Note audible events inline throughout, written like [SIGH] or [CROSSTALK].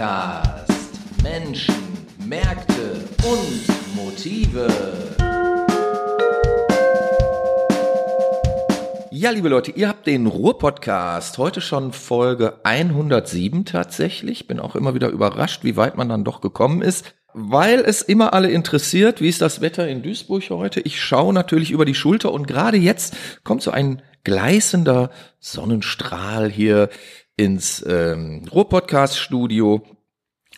Podcast Menschen, Märkte und Motive. Ja, liebe Leute, ihr habt den Ruhr-Podcast. Heute schon Folge 107 tatsächlich. Bin auch immer wieder überrascht, wie weit man dann doch gekommen ist. Weil es immer alle interessiert, wie ist das Wetter in Duisburg heute? Ich schaue natürlich über die Schulter und gerade jetzt kommt so ein gleißender Sonnenstrahl hier ins ähm, Ruhr-Podcast-Studio.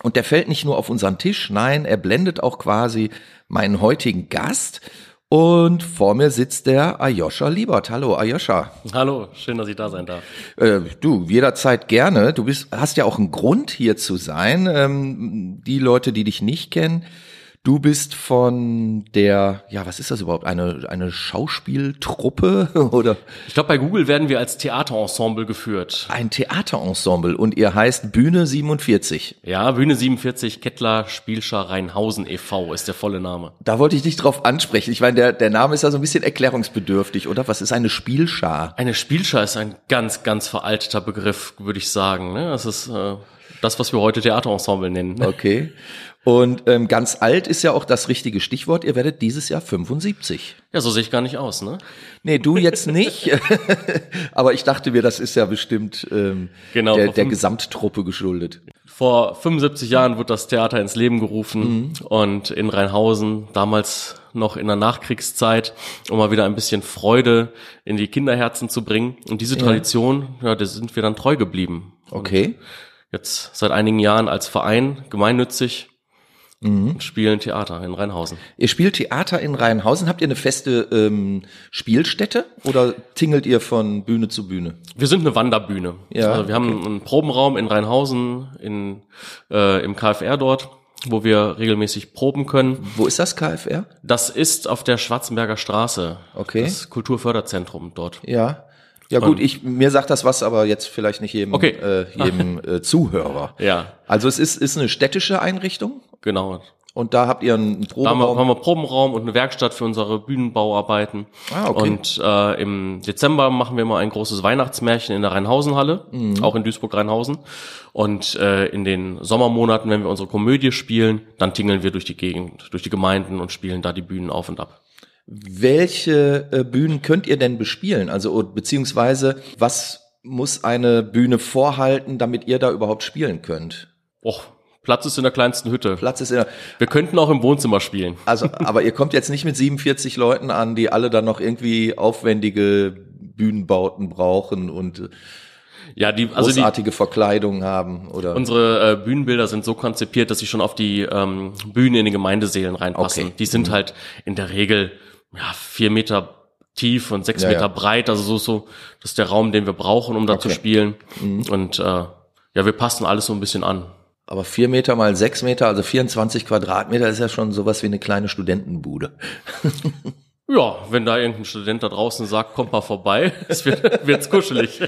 Und der fällt nicht nur auf unseren Tisch, nein, er blendet auch quasi meinen heutigen Gast. Und vor mir sitzt der Ayosha Liebert. Hallo, Ayosha. Hallo, schön, dass ich da sein darf. Äh, du, jederzeit gerne. Du bist, hast ja auch einen Grund hier zu sein. Ähm, die Leute, die dich nicht kennen, Du bist von der, ja, was ist das überhaupt? Eine, eine Schauspieltruppe [LAUGHS] oder? Ich glaube, bei Google werden wir als Theaterensemble geführt. Ein Theaterensemble und ihr heißt Bühne 47. Ja, Bühne 47, Kettler Spielschar Rheinhausen e.V. ist der volle Name. Da wollte ich dich drauf ansprechen. Ich meine, der, der Name ist ja so ein bisschen erklärungsbedürftig, oder? Was ist eine Spielschar? Eine Spielschar ist ein ganz, ganz veralteter Begriff, würde ich sagen. Ne? Das ist äh, das, was wir heute Theaterensemble nennen. Ne? Okay. Und ähm, ganz alt ist ja auch das richtige Stichwort. Ihr werdet dieses Jahr 75. Ja, so sehe ich gar nicht aus, ne? Nee, du jetzt nicht. [LAUGHS] Aber ich dachte mir, das ist ja bestimmt ähm, genau, der, der Gesamttruppe geschuldet. Vor 75 Jahren wurde das Theater ins Leben gerufen mhm. und in Rheinhausen, damals noch in der Nachkriegszeit, um mal wieder ein bisschen Freude in die Kinderherzen zu bringen. Und diese Tradition, ja, ja da sind wir dann treu geblieben. Okay. Und jetzt seit einigen Jahren als Verein gemeinnützig mhm. spielen Theater in Rheinhausen. Ihr spielt Theater in Rheinhausen. Habt ihr eine feste ähm, Spielstätte oder tingelt ihr von Bühne zu Bühne? Wir sind eine Wanderbühne. Ja, also wir okay. haben einen Probenraum in Rheinhausen in, äh, im KFR dort wo wir regelmäßig proben können. Wo ist das KFR? Das ist auf der Schwarzenberger Straße. Okay. Das Kulturförderzentrum dort. Ja. Ja gut, ich mir sagt das was, aber jetzt vielleicht nicht jedem, okay. äh, jedem [LAUGHS] äh, Zuhörer. Ja. Also es ist, ist eine städtische Einrichtung. Genau. Und da habt ihr einen Proberaum? Da haben wir, haben wir Probenraum und eine Werkstatt für unsere Bühnenbauarbeiten. Ah, okay. Und äh, im Dezember machen wir mal ein großes Weihnachtsmärchen in der Rheinhausenhalle, mhm. auch in Duisburg-Rheinhausen. Und äh, in den Sommermonaten, wenn wir unsere Komödie spielen, dann tingeln wir durch die Gegend, durch die Gemeinden und spielen da die Bühnen auf und ab. Welche äh, Bühnen könnt ihr denn bespielen? Also beziehungsweise was muss eine Bühne vorhalten, damit ihr da überhaupt spielen könnt? Och, Platz ist in der kleinsten Hütte. Platz ist in der Wir könnten auch im Wohnzimmer spielen. Also, [LAUGHS] aber ihr kommt jetzt nicht mit 47 Leuten an, die alle dann noch irgendwie aufwendige Bühnenbauten brauchen und ja, die also großartige die, Verkleidung haben oder unsere äh, Bühnenbilder sind so konzipiert, dass sie schon auf die ähm, Bühnen in den Gemeindeseelen reinpassen. Okay. Die sind mhm. halt in der Regel ja, vier Meter tief und sechs ja, Meter ja. breit, also so, so, das ist der Raum, den wir brauchen, um da okay. zu spielen. Mhm. Und äh, ja, wir passen alles so ein bisschen an. Aber vier Meter mal sechs Meter, also 24 Quadratmeter ist ja schon sowas wie eine kleine Studentenbude. [LAUGHS] Ja, wenn da irgendein Student da draußen sagt, kommt mal vorbei, [LAUGHS] es wird wird's kuschelig.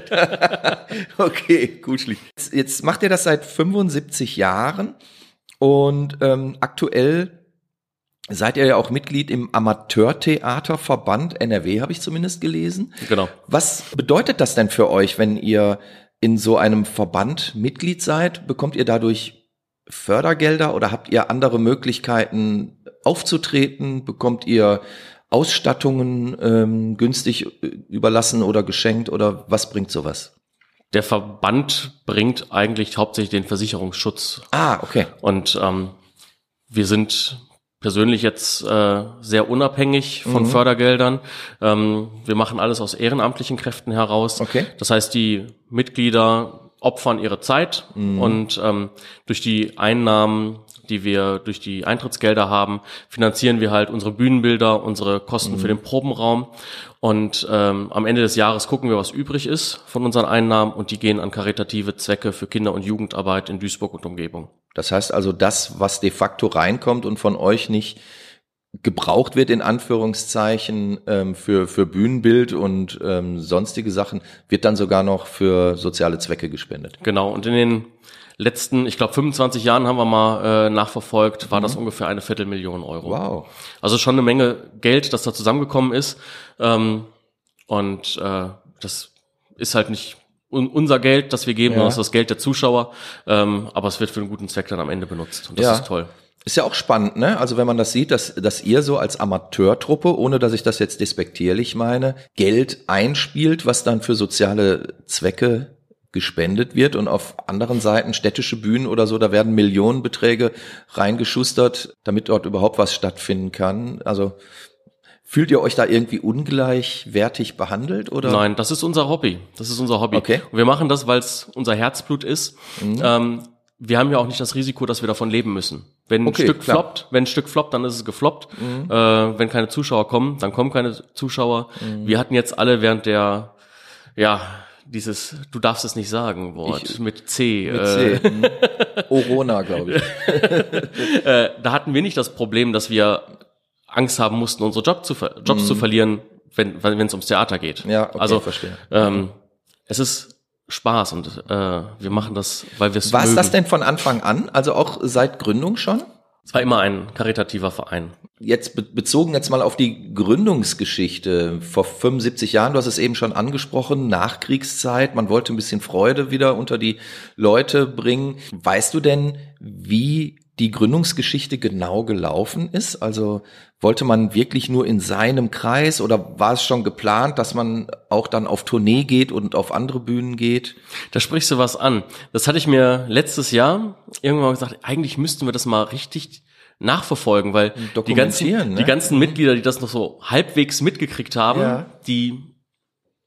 [LAUGHS] okay, kuschelig. Jetzt, jetzt macht ihr das seit 75 Jahren und ähm, aktuell seid ihr ja auch Mitglied im Amateurtheaterverband NRW, habe ich zumindest gelesen. Genau. Was bedeutet das denn für euch, wenn ihr in so einem Verband Mitglied seid? Bekommt ihr dadurch Fördergelder oder habt ihr andere Möglichkeiten aufzutreten? Bekommt ihr Ausstattungen ähm, günstig äh, überlassen oder geschenkt oder was bringt sowas? Der Verband bringt eigentlich hauptsächlich den Versicherungsschutz. Ah, okay. Und ähm, wir sind persönlich jetzt äh, sehr unabhängig von mhm. Fördergeldern. Ähm, wir machen alles aus ehrenamtlichen Kräften heraus. Okay. Das heißt, die Mitglieder opfern ihre Zeit mhm. und ähm, durch die Einnahmen, die wir durch die Eintrittsgelder haben, finanzieren wir halt unsere Bühnenbilder, unsere Kosten mhm. für den Probenraum und ähm, am Ende des Jahres gucken wir, was übrig ist von unseren Einnahmen und die gehen an karitative Zwecke für Kinder- und Jugendarbeit in Duisburg und Umgebung. Das heißt also, das, was de facto reinkommt und von euch nicht gebraucht wird, in Anführungszeichen, ähm, für, für Bühnenbild und ähm, sonstige Sachen, wird dann sogar noch für soziale Zwecke gespendet. Genau, und in den letzten, ich glaube 25 Jahren haben wir mal äh, nachverfolgt, war mhm. das ungefähr eine Viertelmillion Euro. Wow. Also schon eine Menge Geld, das da zusammengekommen ist. Ähm, und äh, das ist halt nicht un unser Geld, das wir geben, Ja. es ist das Geld der Zuschauer. Ähm, aber es wird für einen guten Zweck dann am Ende benutzt. Und das Ja. ist toll. Ist ja auch spannend, ne? Also wenn man das sieht, dass, dass ihr so als Amateurtruppe, ohne dass ich das jetzt despektierlich meine, Geld einspielt, was dann für soziale Zwecke gespendet wird und auf anderen Seiten städtische Bühnen oder so, da werden Millionenbeträge reingeschustert, damit dort überhaupt was stattfinden kann. Also fühlt ihr euch da irgendwie ungleichwertig behandelt oder? Nein, das ist unser Hobby. Das ist unser Hobby. Okay. Und wir machen das, weil es unser Herzblut ist. Mhm. Ähm, wir haben ja auch nicht das Risiko, dass wir davon leben müssen. Wenn ein Okay, Stück klar. Mhm. floppt, wenn ein Stück floppt, dann ist es gefloppt. Äh, wenn keine Zuschauer kommen, dann kommen keine Zuschauer. Mhm. Wir hatten jetzt alle während der, ja, dieses, du darfst es nicht sagen, Wort Ich- mit C. Mit äh, C. Mhm. [LAUGHS] Orona, glaube ich. äh, da hatten wir nicht das Problem, dass wir Angst haben mussten, unsere Job zu ver Jobs zu verlieren, wenn wenn es ums Theater geht. Mhm. Ja, okay, also verstehe. Ähm, es ist Spaß und äh, wir machen das, weil wir es War es das denn von Anfang an? Also auch seit Gründung schon? Es war immer ein karitativer Verein. Jetzt be bezogen jetzt mal auf die Gründungsgeschichte vor 75 Jahren, du hast es eben schon angesprochen, Nachkriegszeit, man wollte ein bisschen Freude wieder unter die Leute bringen. Weißt du denn, wie die Gründungsgeschichte genau gelaufen ist? Also wollte man wirklich nur in seinem Kreis oder war es schon geplant, dass man auch dann auf Tournee geht und auf andere Bühnen geht? Da sprichst du was an. Das hatte ich mir letztes Jahr irgendwann mal gesagt, eigentlich müssten wir das mal richtig nachverfolgen, weil die ganzen, ne? die ganzen Mitglieder, die das noch so halbwegs mitgekriegt haben, Ja. die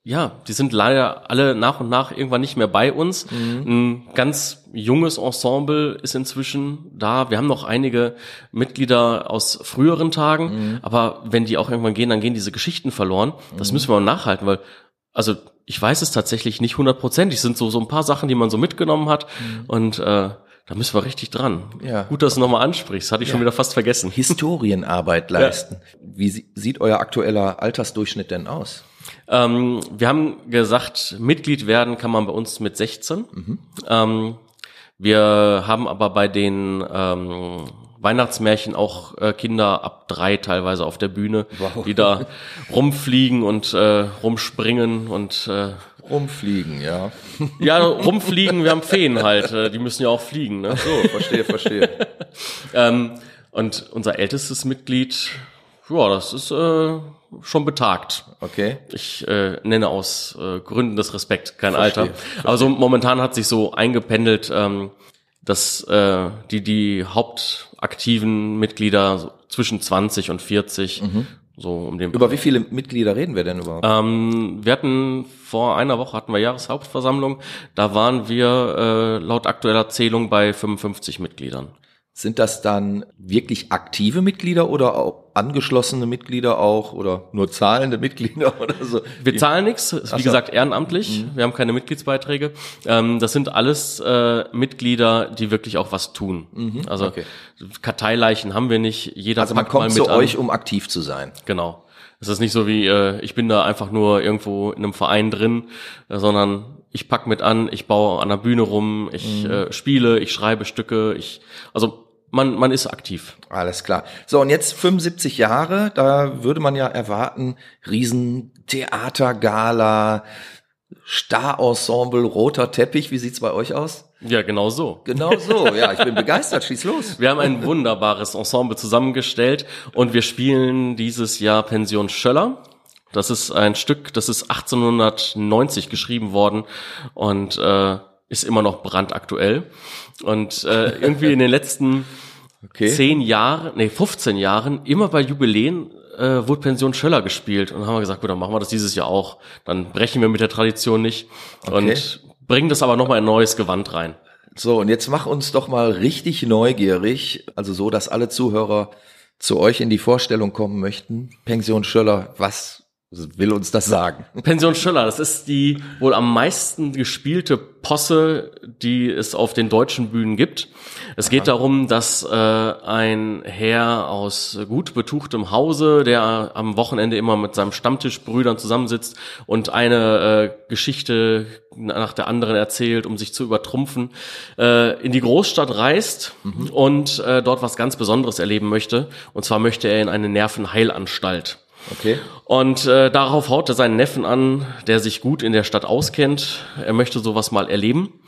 ja, die sind leider alle nach und nach irgendwann nicht mehr bei uns. Ein ganz junges Ensemble ist inzwischen da. Wir haben noch einige Mitglieder aus früheren Tagen, aber wenn die auch irgendwann gehen, dann gehen diese Geschichten verloren. Das müssen wir auch nachhalten, weil, also ich weiß es tatsächlich nicht hundertprozentig. Es sind so, so ein paar Sachen, die man so mitgenommen hat und äh, da müssen wir richtig dran. Ja. Gut, dass du nochmal ansprichst. Hatte ich schon wieder fast vergessen. Historienarbeit [LAUGHS] leisten. Wie sie- sieht euer aktueller Altersdurchschnitt denn aus? Ähm, wir haben gesagt, Mitglied werden kann man bei uns mit 16. Ähm, wir haben aber bei den ähm, Weihnachtsmärchen auch äh, Kinder ab drei teilweise auf der Bühne, Wow. die da [LAUGHS] rumfliegen und äh, rumspringen und äh, Rumfliegen, ja. ja, [LAUGHS] rumfliegen, wir haben Feen halt, äh, die müssen ja auch fliegen. Ne? So, verstehe, verstehe. [LAUGHS] Ähm, und unser ältestes Mitglied, ja, das ist äh, schon betagt. Okay. Ich äh, nenne aus äh, Gründen des Respekt kein Verstehe, Alter. Aber so momentan hat sich so eingependelt, ähm, dass äh, die die hauptaktiven Mitglieder so zwischen 20 und 40 so um den. Mhm. Über wie viele Mitglieder reden wir denn überhaupt? ähm, wir hatten vor einer Woche hatten wir Jahreshauptversammlung. Da waren wir äh, laut aktueller Zählung bei 55 Mitgliedern. Sind das dann wirklich aktive Mitglieder oder auch angeschlossene Mitglieder auch oder nur zahlende [LAUGHS] Mitglieder oder so? Wir zahlen nichts, wie so. gesagt ehrenamtlich. Wir haben keine Mitgliedsbeiträge. Ähm, das sind alles äh, Mitglieder, die wirklich auch was tun. Also okay. Karteileichen haben wir nicht. Jeder Also man kommt mit zu an. euch, um aktiv zu sein. Genau. Es ist nicht so wie äh, ich bin da einfach nur irgendwo in einem Verein drin, äh, sondern ich pack mit an, ich baue an der Bühne rum, ich äh, spiele, ich schreibe Stücke, ich also man man ist aktiv. Alles klar. So, und jetzt 75 Jahre, da würde man ja erwarten, Riesentheatergala, Starensemble, roter Teppich. Wie sieht's bei euch aus? Ja, genau so. Genau so. Ja, ich bin begeistert. Schieß los. Wir haben ein wunderbares Ensemble zusammengestellt und wir spielen dieses Jahr Pension Schöller. Das ist ein Stück, das ist 1890 geschrieben worden und äh, ist immer noch brandaktuell. Und äh, irgendwie in den letzten [LAUGHS] Okay. zehn Jahren, nee, 15 Jahren, immer bei Jubiläen äh, wurde Pension Schöller gespielt. Und dann haben wir gesagt, gut, dann machen wir das dieses Jahr auch. Dann brechen wir mit der Tradition nicht und bringen das aber nochmal in ein neues Gewand rein. So, und jetzt mach uns doch mal richtig neugierig, also so, dass alle Zuhörer zu euch in die Vorstellung kommen möchten. Pension Schöller, was will uns das sagen? Pension Schöller, das ist die wohl am meisten gespielte Posse, die es auf den deutschen Bühnen gibt. Es geht darum, dass äh, ein Herr aus gut betuchtem Hause, der am Wochenende immer mit seinem Stammtischbrüdern zusammensitzt und eine äh, Geschichte nach der anderen erzählt, um sich zu übertrumpfen, äh, in die Großstadt reist und äh, dort was ganz Besonderes erleben möchte. Und zwar möchte er in eine Nervenheilanstalt. Okay. Und äh, darauf haut er seinen Neffen an, der sich gut in der Stadt auskennt. Er möchte sowas mal erleben.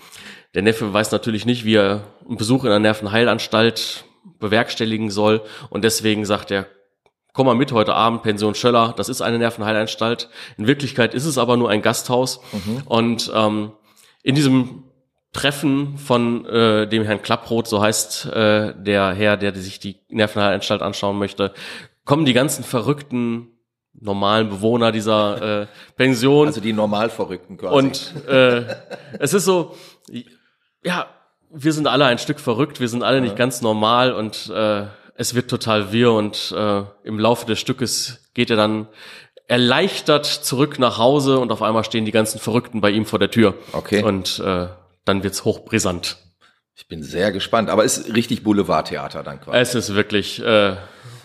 Der Neffe weiß natürlich nicht, wie er einen Besuch in einer Nervenheilanstalt bewerkstelligen soll. Und deswegen sagt er, komm mal mit heute Abend, Pension Schöller, das ist eine Nervenheilanstalt. In Wirklichkeit ist es aber nur ein Gasthaus. Mhm. Und ähm, in diesem Treffen von äh, dem Herrn Klapproth, so heißt äh, der Herr, der sich die Nervenheilanstalt anschauen möchte, kommen die ganzen verrückten normalen Bewohner dieser äh, [LAUGHS] Pension. Also die Normalverrückten quasi. Und äh, es ist so, ja, wir sind alle ein Stück verrückt, wir sind alle ja. nicht ganz normal und äh, es wird total wirr und äh, im Laufe des Stückes geht er dann erleichtert zurück nach Hause und auf einmal stehen die ganzen Verrückten bei ihm vor der Tür. Okay. Und äh, dann wird's hochbrisant. Ich bin sehr gespannt, aber es ist richtig Boulevardtheater dann quasi. Es ist wirklich äh,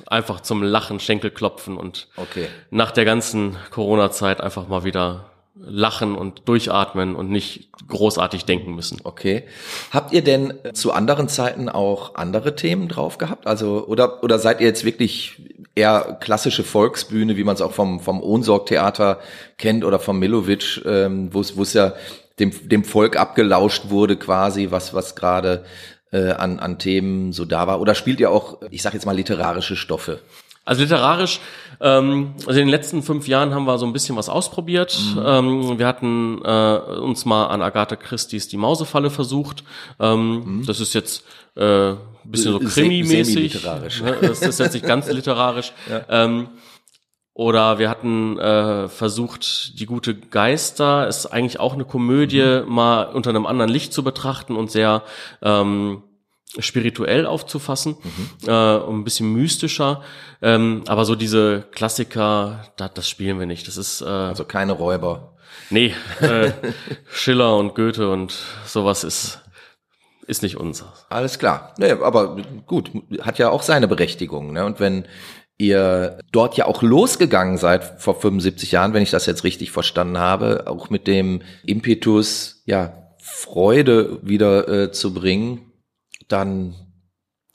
einfach zum Lachen, Schenkelklopfen und okay. nach der ganzen Corona-Zeit einfach mal wieder lachen und durchatmen und nicht großartig denken müssen. Okay. Habt ihr denn zu anderen Zeiten auch andere Themen drauf gehabt? Also oder oder seid ihr jetzt wirklich eher klassische Volksbühne, wie man es auch vom vom Ohnsorg-Theater kennt oder vom Milovic, ähm, wo es wo es ja dem dem Volk abgelauscht wurde quasi, was was gerade äh, an an Themen so da war? Oder spielt ihr auch, ich sag jetzt mal literarische Stoffe? Also literarisch, ähm, also in den letzten fünf Jahren haben wir so ein bisschen was ausprobiert. Mhm. Ähm, wir hatten äh, uns mal an Agatha Christie's Die Mausefalle versucht. Ähm, mhm. Das ist jetzt äh, ein bisschen so Krimi-mäßig. literarisch Das ist jetzt nicht ganz [LAUGHS] literarisch. Ja. Ähm, oder wir hatten äh, versucht, die gute Geister, ist eigentlich auch eine Komödie, mhm. mal unter einem anderen Licht zu betrachten und sehr ähm, spirituell aufzufassen, mhm. äh, ein bisschen mystischer. Ähm, aber so diese Klassiker, das, das spielen wir nicht. Das ist äh, also keine Räuber. Nee, [LAUGHS] äh, Schiller und Goethe und sowas ist ist nicht unser. Alles klar. Nee, aber gut, hat ja auch seine Berechtigung. Ne? Und wenn ihr dort ja auch losgegangen seid vor 75 Jahren, wenn ich das jetzt richtig verstanden habe, auch mit dem Impetus, ja, Freude wieder äh, zu bringen, dann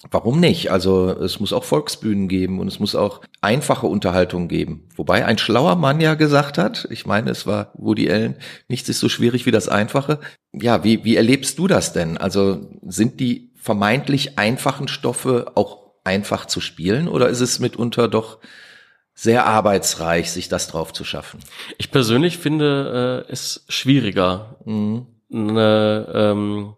warum nicht? Also es muss auch Volksbühnen geben und es muss auch einfache Unterhaltung geben. Wobei ein schlauer Mann ja gesagt hat, ich meine, es war Woody Allen, nichts ist so schwierig wie das Einfache. Ja, wie, wie erlebst du das denn? Also sind die vermeintlich einfachen Stoffe auch einfach zu spielen oder ist es mitunter doch sehr arbeitsreich, sich das drauf zu schaffen? Ich persönlich finde äh, es schwieriger, mhm. eine, ähm,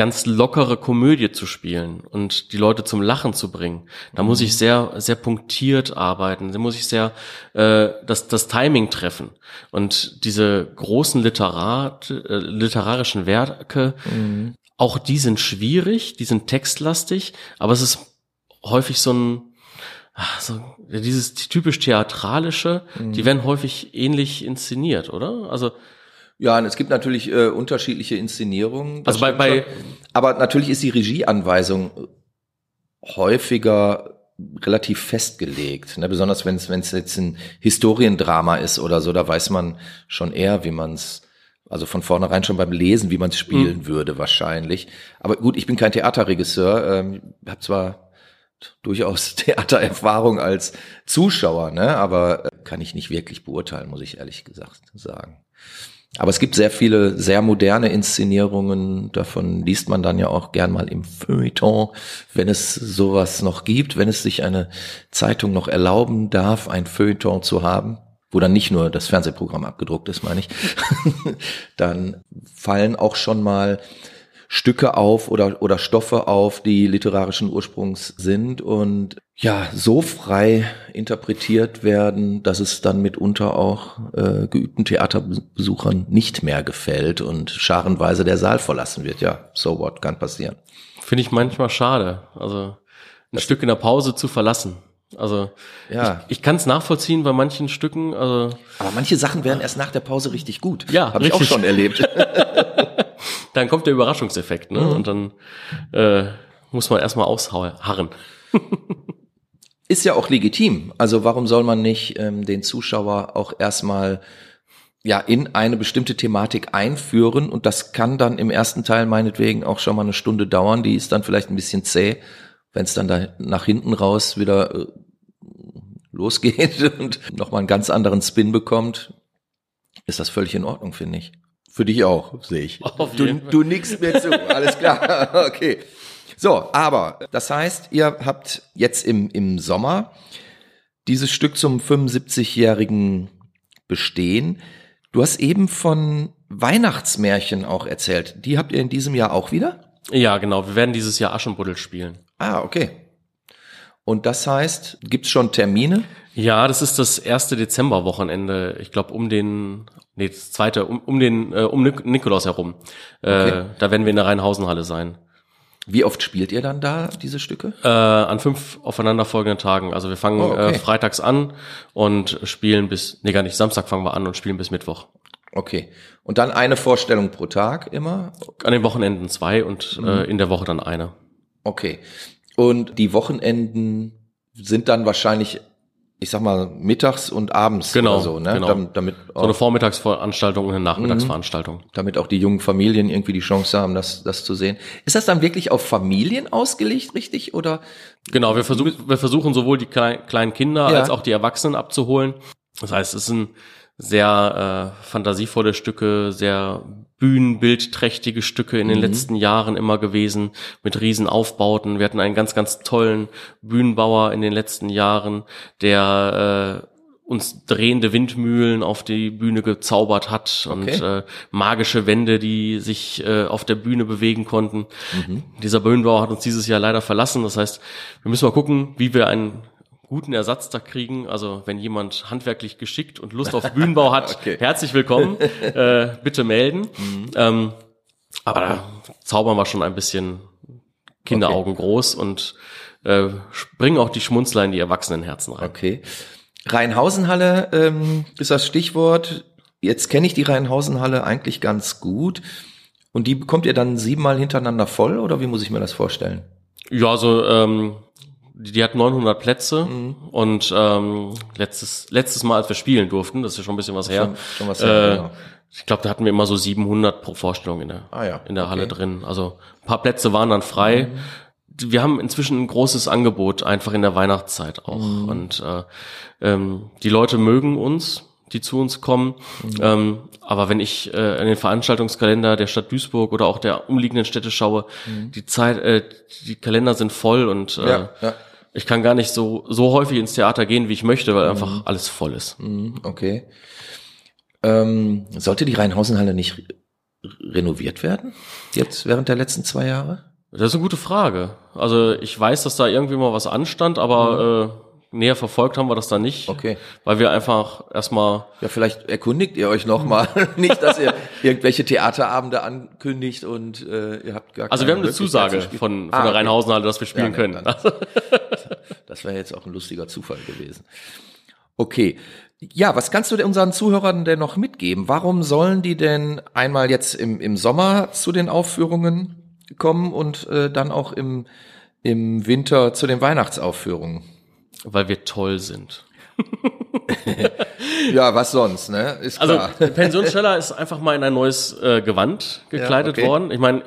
ganz lockere Komödie zu spielen und die Leute zum Lachen zu bringen. Da mhm. muss ich sehr, sehr punktiert arbeiten. Da muss ich sehr äh, das, das Timing treffen. Und diese großen Literat, äh, literarischen Werke, mhm. auch die sind schwierig, die sind textlastig, aber es ist häufig so ein ach, so, dieses typisch theatralische, mhm. die werden häufig ähnlich inszeniert, oder? Also ja, und es gibt natürlich äh, unterschiedliche Inszenierungen. Also bei, bei aber natürlich ist die Regieanweisung häufiger relativ festgelegt, ne? besonders wenn es jetzt ein Historiendrama ist oder so, da weiß man schon eher, wie man es also von vornherein schon beim Lesen, wie man es spielen mhm. würde wahrscheinlich. Aber gut, ich bin kein Theaterregisseur, ähm, habe zwar durchaus [LAUGHS] Theatererfahrung als Zuschauer, ne, aber äh, kann ich nicht wirklich beurteilen, muss ich ehrlich gesagt sagen. Aber es gibt sehr viele sehr moderne Inszenierungen, davon liest man dann ja auch gern mal im Feuilleton, wenn es sowas noch gibt, wenn es sich eine Zeitung noch erlauben darf, ein Feuilleton zu haben, wo dann nicht nur das Fernsehprogramm abgedruckt ist, meine ich, [LAUGHS] dann fallen auch schon mal Stücke auf oder, oder Stoffe auf, die literarischen Ursprungs sind und ja, so frei interpretiert werden, dass es dann mitunter auch äh, geübten Theaterbesuchern nicht mehr gefällt und scharenweise der Saal verlassen wird. Ja, so what, kann passieren. Finde ich manchmal schade. Also ein das Stück in der Pause zu verlassen. Also ja. ich, ich kann es nachvollziehen bei manchen Stücken. Also Aber manche Sachen werden erst nach der Pause richtig gut. Ja, habe ich auch schon erlebt. [LAUGHS] dann kommt der Überraschungseffekt, ne? Mhm. Und dann äh, muss man erstmal ausharren. [LAUGHS] Ist ja auch legitim. Also warum soll man nicht ähm, den Zuschauer auch erstmal ja in eine bestimmte Thematik einführen und das kann dann im ersten Teil meinetwegen auch schon mal eine Stunde dauern. Die ist dann vielleicht ein bisschen zäh, wenn es dann da nach hinten raus wieder äh, losgeht [LAUGHS] und nochmal einen ganz anderen Spin bekommt, ist das völlig in Ordnung, finde ich. Für dich auch, sehe ich. Du, du nickst mir zu, alles klar, [LAUGHS] okay. So, aber das heißt, ihr habt jetzt im, im Sommer dieses Stück zum 75-jährigen Bestehen. Du hast eben von Weihnachtsmärchen auch erzählt. Die habt ihr in diesem Jahr auch wieder? Ja, genau. Wir werden dieses Jahr Aschenbuddel spielen. Ah, okay. Und das heißt, gibt's schon Termine? Ja, das ist das erste Dezemberwochenende. Ich glaube um den, nee, das zweite, um, um den, äh, um Nik Nikolaus herum. Äh, Okay. Da werden wir in der Rheinhausenhalle sein. Wie oft spielt ihr dann da diese Stücke? Äh, an fünf aufeinanderfolgenden Tagen. Also wir fangen Oh, okay. äh, freitags an und spielen bis, nee gar nicht, Samstag fangen wir an und spielen bis Mittwoch. Okay. Und dann eine Vorstellung pro Tag immer? An den Wochenenden zwei und Mhm. äh, in der Woche dann eine. Okay. Und die Wochenenden sind dann wahrscheinlich, ich sag mal, mittags und abends Genau, oder so, ne? genau. Dam- Damit, So eine Vormittagsveranstaltung und eine Mhm. Nachmittagsveranstaltung. damit auch die jungen Familien irgendwie die Chance haben, das, das zu sehen. Ist das dann wirklich auf Familien ausgelegt, richtig? Oder? Genau, wir versuchen, wir versuchen sowohl die klei- kleinen Kinder Ja. als auch die Erwachsenen abzuholen. Das heißt, es sind sehr äh, fantasievolle Stücke, sehr bühnenbildträchtige Stücke in den Mhm. letzten Jahren immer gewesen, mit riesen Aufbauten. Wir hatten einen ganz, ganz tollen Bühnenbauer in den letzten Jahren, der äh, uns drehende Windmühlen auf die Bühne gezaubert hat und Okay. äh, magische Wände, die sich äh, auf der Bühne bewegen konnten. Mhm. Dieser Bühnenbauer hat uns dieses Jahr leider verlassen. Das heißt, wir müssen mal gucken, wie wir einen guten Ersatz da kriegen. Also wenn jemand handwerklich geschickt und Lust auf Bühnenbau hat, [LAUGHS] Okay. herzlich willkommen. [LAUGHS] äh, bitte melden. Ähm, aber da zaubern wir schon ein bisschen Kinderaugen groß und äh, bringen auch die Schmunzler in die Erwachsenenherzen rein. Okay. Rheinhausenhalle ähm, ist das Stichwort. Jetzt kenne ich die Rheinhausenhalle eigentlich ganz gut. Und die bekommt ihr dann siebenmal hintereinander voll oder wie muss ich mir das vorstellen? Ja, also ähm, die, hat 900 Plätze Mhm. und ähm, letztes letztes Mal, als wir spielen durften, das ist ja schon ein bisschen was her. Schon- schon was her, äh, genau. Ich glaube, da hatten wir immer so 700 pro Vorstellung in der Ah ja, in der Halle okay. drin. Also ein paar Plätze waren dann frei. Wir haben inzwischen ein großes Angebot einfach in der Weihnachtszeit auch Mhm. und äh, ähm, die Leute mögen uns die zu uns kommen. Mhm. Ähm, aber wenn ich äh, in den Veranstaltungskalender der Stadt Duisburg oder auch der umliegenden Städte schaue, die Zeit, äh, die Kalender sind voll und äh, Mhm. Ja, ja. Ich kann gar nicht so so häufig ins Theater gehen, wie ich möchte, Mhm. weil einfach alles voll ist. Okay. Ähm, sollte die Rheinhausenhalle nicht re- renoviert werden? Jetzt während der letzten zwei Jahre? Das ist eine gute Frage. Also ich weiß, dass da irgendwie mal was anstand, aber äh, näher verfolgt haben wir das da nicht. Okay. Weil wir einfach erstmal Ja, vielleicht erkundigt ihr euch nochmal. [LAUGHS] nicht, dass ihr irgendwelche Theaterabende ankündigt und äh, ihr habt gar Also keine wir haben eine Zusage von, von Ah, der. Rheinhausenhalle, dass wir spielen Ja, können. dann- [LAUGHS] Das wäre jetzt auch ein lustiger Zufall gewesen. Okay. Ja, was kannst du denn unseren Zuhörern denn noch mitgeben? Warum sollen die denn einmal jetzt im, im Sommer zu den Aufführungen kommen und äh, dann auch im, im Winter zu den Weihnachtsaufführungen? Weil wir toll sind. [LAUGHS] Ja, was sonst, ne? Ist Also klar. der Pensionssteller ist einfach mal in ein neues äh, Gewand gekleidet okay. worden. Ich meine,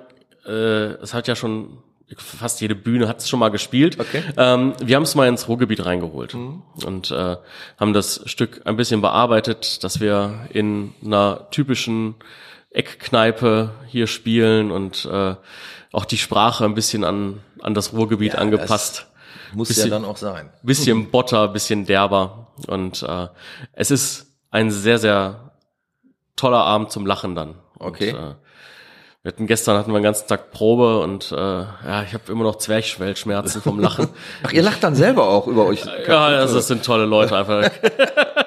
äh, es hat ja schon fast jede Bühne hat es schon mal gespielt. Okay. Mhm. Ähm, wir haben es mal ins Ruhrgebiet reingeholt und äh, haben das Stück ein bisschen bearbeitet, dass wir in einer typischen Eckkneipe hier spielen und äh, auch die Sprache ein bisschen an an das Ruhrgebiet Ja, angepasst. Muss ja bisschen- dann auch sein. bisschen [LAUGHS] botter, bisschen derber. Und äh, es ist ein sehr, sehr toller Abend zum Lachen dann. Okay. Und, äh, wir hatten gestern hatten wir den ganzen Tag Probe und äh, ja, ich habe immer noch Zwerchfellschmerzen vom Lachen. [LAUGHS] Ach, ihr lacht dann selber auch über euch. ja, das, das sind tolle Leute einfach. [LAUGHS]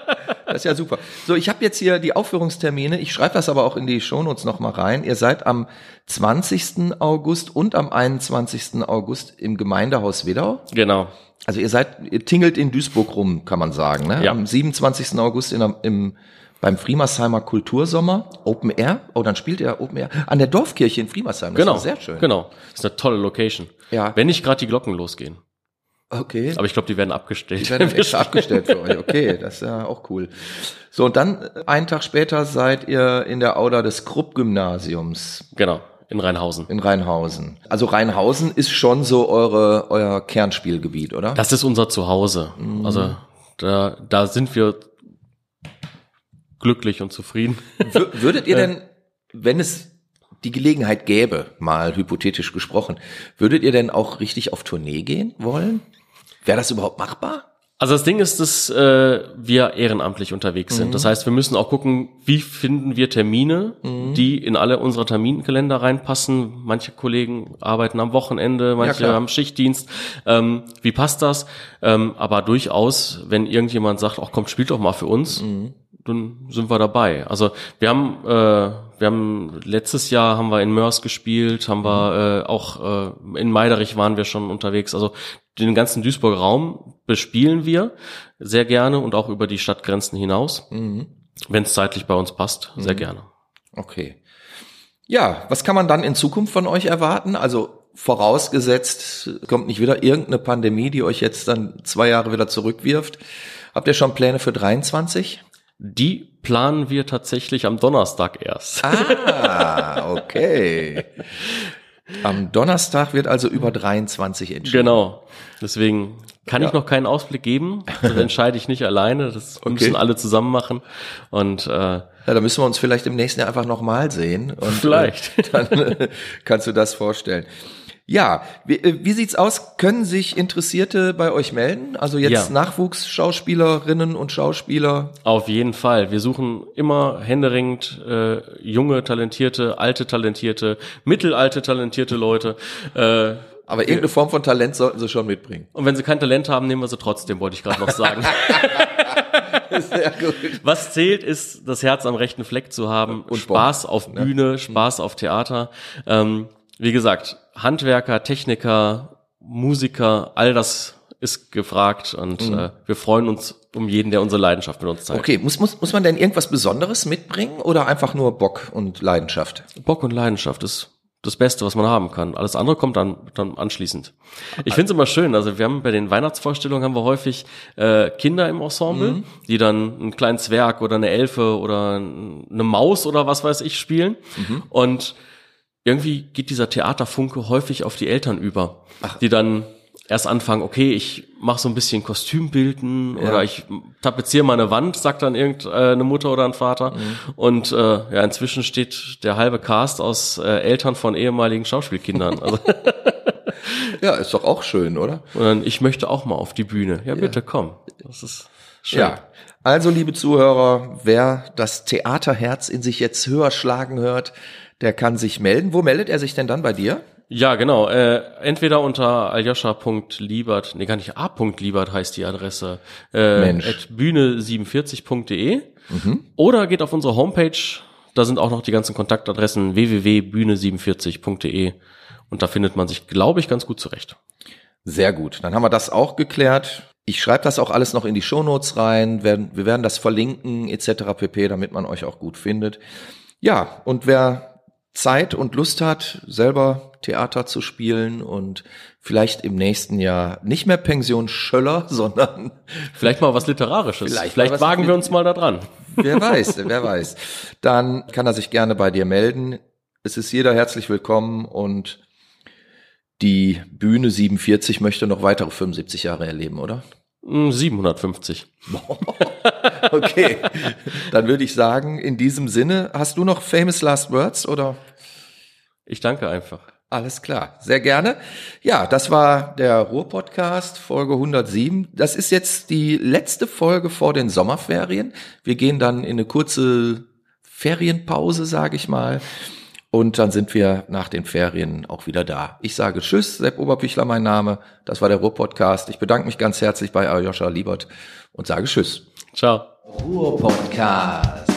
Das ist ja super. So, ich habe jetzt hier die Aufführungstermine. Ich schreibe das aber auch in die Shownotes noch mal rein. Ihr seid am 20. August und am 21. August im Gemeindehaus Wedau. genau. Also ihr seid, ihr tingelt in Duisburg rum, kann man sagen. Ne? Ja. Am 27. August in, im, beim Friemersheimer Kultursommer, Open Air. Oh, dann spielt ihr Open Air an der Dorfkirche in Friemersheim. Das Genau. ist sehr schön. Genau. Das ist eine tolle Location. Ja. Wenn nicht gerade die Glocken losgehen. Okay. Aber ich glaube, die werden abgestellt. Die werden [LAUGHS] extra abgestellt für euch. Okay, das ist ja auch cool. So, und dann äh, einen Tag später seid ihr in der Auda des Krupp-Gymnasiums genau. In Rheinhausen. in Rheinhausen. Also Rheinhausen ist schon so eure, euer Kernspielgebiet, oder? Das ist unser Zuhause. Mhm. Also da, da sind wir glücklich und zufrieden. Würdet ihr [LAUGHS] denn, wenn es die Gelegenheit gäbe, mal hypothetisch gesprochen, würdet ihr denn auch richtig auf Tournee gehen wollen? Wäre das überhaupt machbar? Also das Ding ist, dass äh, wir ehrenamtlich unterwegs sind. Mhm. Das heißt, wir müssen auch gucken, wie finden wir Termine, mhm. die in alle unsere Terminkalender reinpassen. Manche Kollegen arbeiten am Wochenende, manche ja, haben Schichtdienst. Ähm, wie passt das? Ähm, aber durchaus, wenn irgendjemand sagt, ach komm, spielt doch mal für uns, mhm. Dann sind wir dabei. Also wir haben äh, wir haben letztes Jahr haben wir in Mörs gespielt, haben wir äh, auch äh, in Meiderich waren wir schon unterwegs. Also den ganzen Duisburger Raum bespielen wir sehr gerne und auch über die Stadtgrenzen hinaus, mhm. wenn es zeitlich bei uns passt, sehr mhm. gerne. Okay. Ja, was kann man dann in Zukunft von euch erwarten? Also vorausgesetzt, kommt nicht wieder irgendeine Pandemie, die euch jetzt dann zwei Jahre wieder zurückwirft. Habt ihr schon Pläne für 23? Die planen wir tatsächlich am Donnerstag erst. Ah, okay. Am Donnerstag wird also über 23 entschieden. Genau. Deswegen kann ja. ich noch keinen Ausblick geben. Das [LAUGHS] entscheide ich nicht alleine. Das okay. müssen alle zusammen machen. Und äh, ja, da müssen wir uns vielleicht im nächsten Jahr einfach nochmal sehen. Und, vielleicht. Äh, [LAUGHS] dann äh, kannst du das vorstellen. Ja, wie, äh, wie sieht's aus? Können sich Interessierte bei euch melden? Also jetzt ja. Nachwuchsschauspielerinnen und Schauspieler? Auf jeden Fall. Wir suchen immer händeringend äh, junge, talentierte, alte, talentierte, mittelalte, talentierte Leute. Äh, aber irgendeine Form von Talent sollten sie schon mitbringen. Und wenn sie kein Talent haben, nehmen wir sie trotzdem, wollte ich gerade noch sagen. [LAUGHS] Sehr gut. Was zählt, ist das Herz am rechten Fleck zu haben und Spaß auf ne? Bühne, Spaß auf Theater. Ähm, wie gesagt, Handwerker, Techniker, Musiker, all das ist gefragt und mhm. äh, wir freuen uns um jeden, der unsere Leidenschaft mit uns zeigt. Okay, muss, muss, muss man denn irgendwas Besonderes mitbringen oder einfach nur Bock und Leidenschaft? Bock und Leidenschaft ist das Beste, was man haben kann. Alles andere kommt dann, dann anschließend. Ich finde es immer schön, also wir haben bei den Weihnachtsvorstellungen haben wir häufig äh, Kinder im Ensemble, mhm. die dann einen kleinen Zwerg oder eine Elfe oder eine Maus oder was weiß ich spielen. Mhm. Und irgendwie geht dieser Theaterfunke häufig auf die Eltern über, Ach. die dann erst anfangen, okay, ich mache so ein bisschen Kostümbilden ja. oder ich tapeziere meine Wand, sagt dann irgendeine Mutter oder ein Vater. Mhm. Und äh, ja, inzwischen steht der halbe Cast aus äh, Eltern von ehemaligen Schauspielkindern. [LAUGHS] Also ja, ist doch auch schön, oder? Und dann, ich möchte auch mal auf die Bühne. Ja, bitte komm. Das ist schön. Ja. Also, liebe Zuhörer, wer das Theaterherz in sich jetzt höher schlagen hört, der kann sich melden. Wo meldet er sich denn dann bei dir? Ja, genau. Äh, entweder unter aljoscha.liebert, nee, gar nicht a.liebert heißt die Adresse, äh, Mensch. at bühne47.de mhm. oder geht auf unsere Homepage, da sind auch noch die ganzen Kontaktadressen www.bühne47.de und da findet man sich, glaube ich, ganz gut zurecht. Sehr gut, dann haben wir das auch geklärt. Ich schreibe das auch alles noch in die Shownotes rein, wir werden das verlinken etc. pp, damit man euch auch gut findet. Ja, und wer Zeit und Lust hat, selber Theater zu spielen und vielleicht im nächsten Jahr nicht mehr Pension Schöller, [LAUGHS] sondern vielleicht mal was Literarisches. Vielleicht, vielleicht wagen wir uns mal da dran. Wer [LAUGHS] weiß, wer weiß. Dann kann er sich gerne bei dir melden. Es ist jeder herzlich willkommen und die Bühne 47 möchte noch weitere 75 Jahre erleben, oder? 750. Hm, [LAUGHS] okay, dann würde ich sagen, in diesem Sinne, hast du noch famous last words oder? Ich danke einfach. Alles klar, sehr gerne. Ja, das war der Ruhr-Podcast, Folge 107. Das ist jetzt die letzte Folge vor den Sommerferien. Wir gehen dann in eine kurze Ferienpause, sage ich mal. Und dann sind wir nach den Ferien auch wieder da. Ich sage Tschüss, Sepp Oberpichler mein Name. Das war der Ruhr-Podcast. Ich bedanke mich ganz herzlich bei Aljoscha Liebert und sage Tschüss. Ciao. Ruhr-Podcast.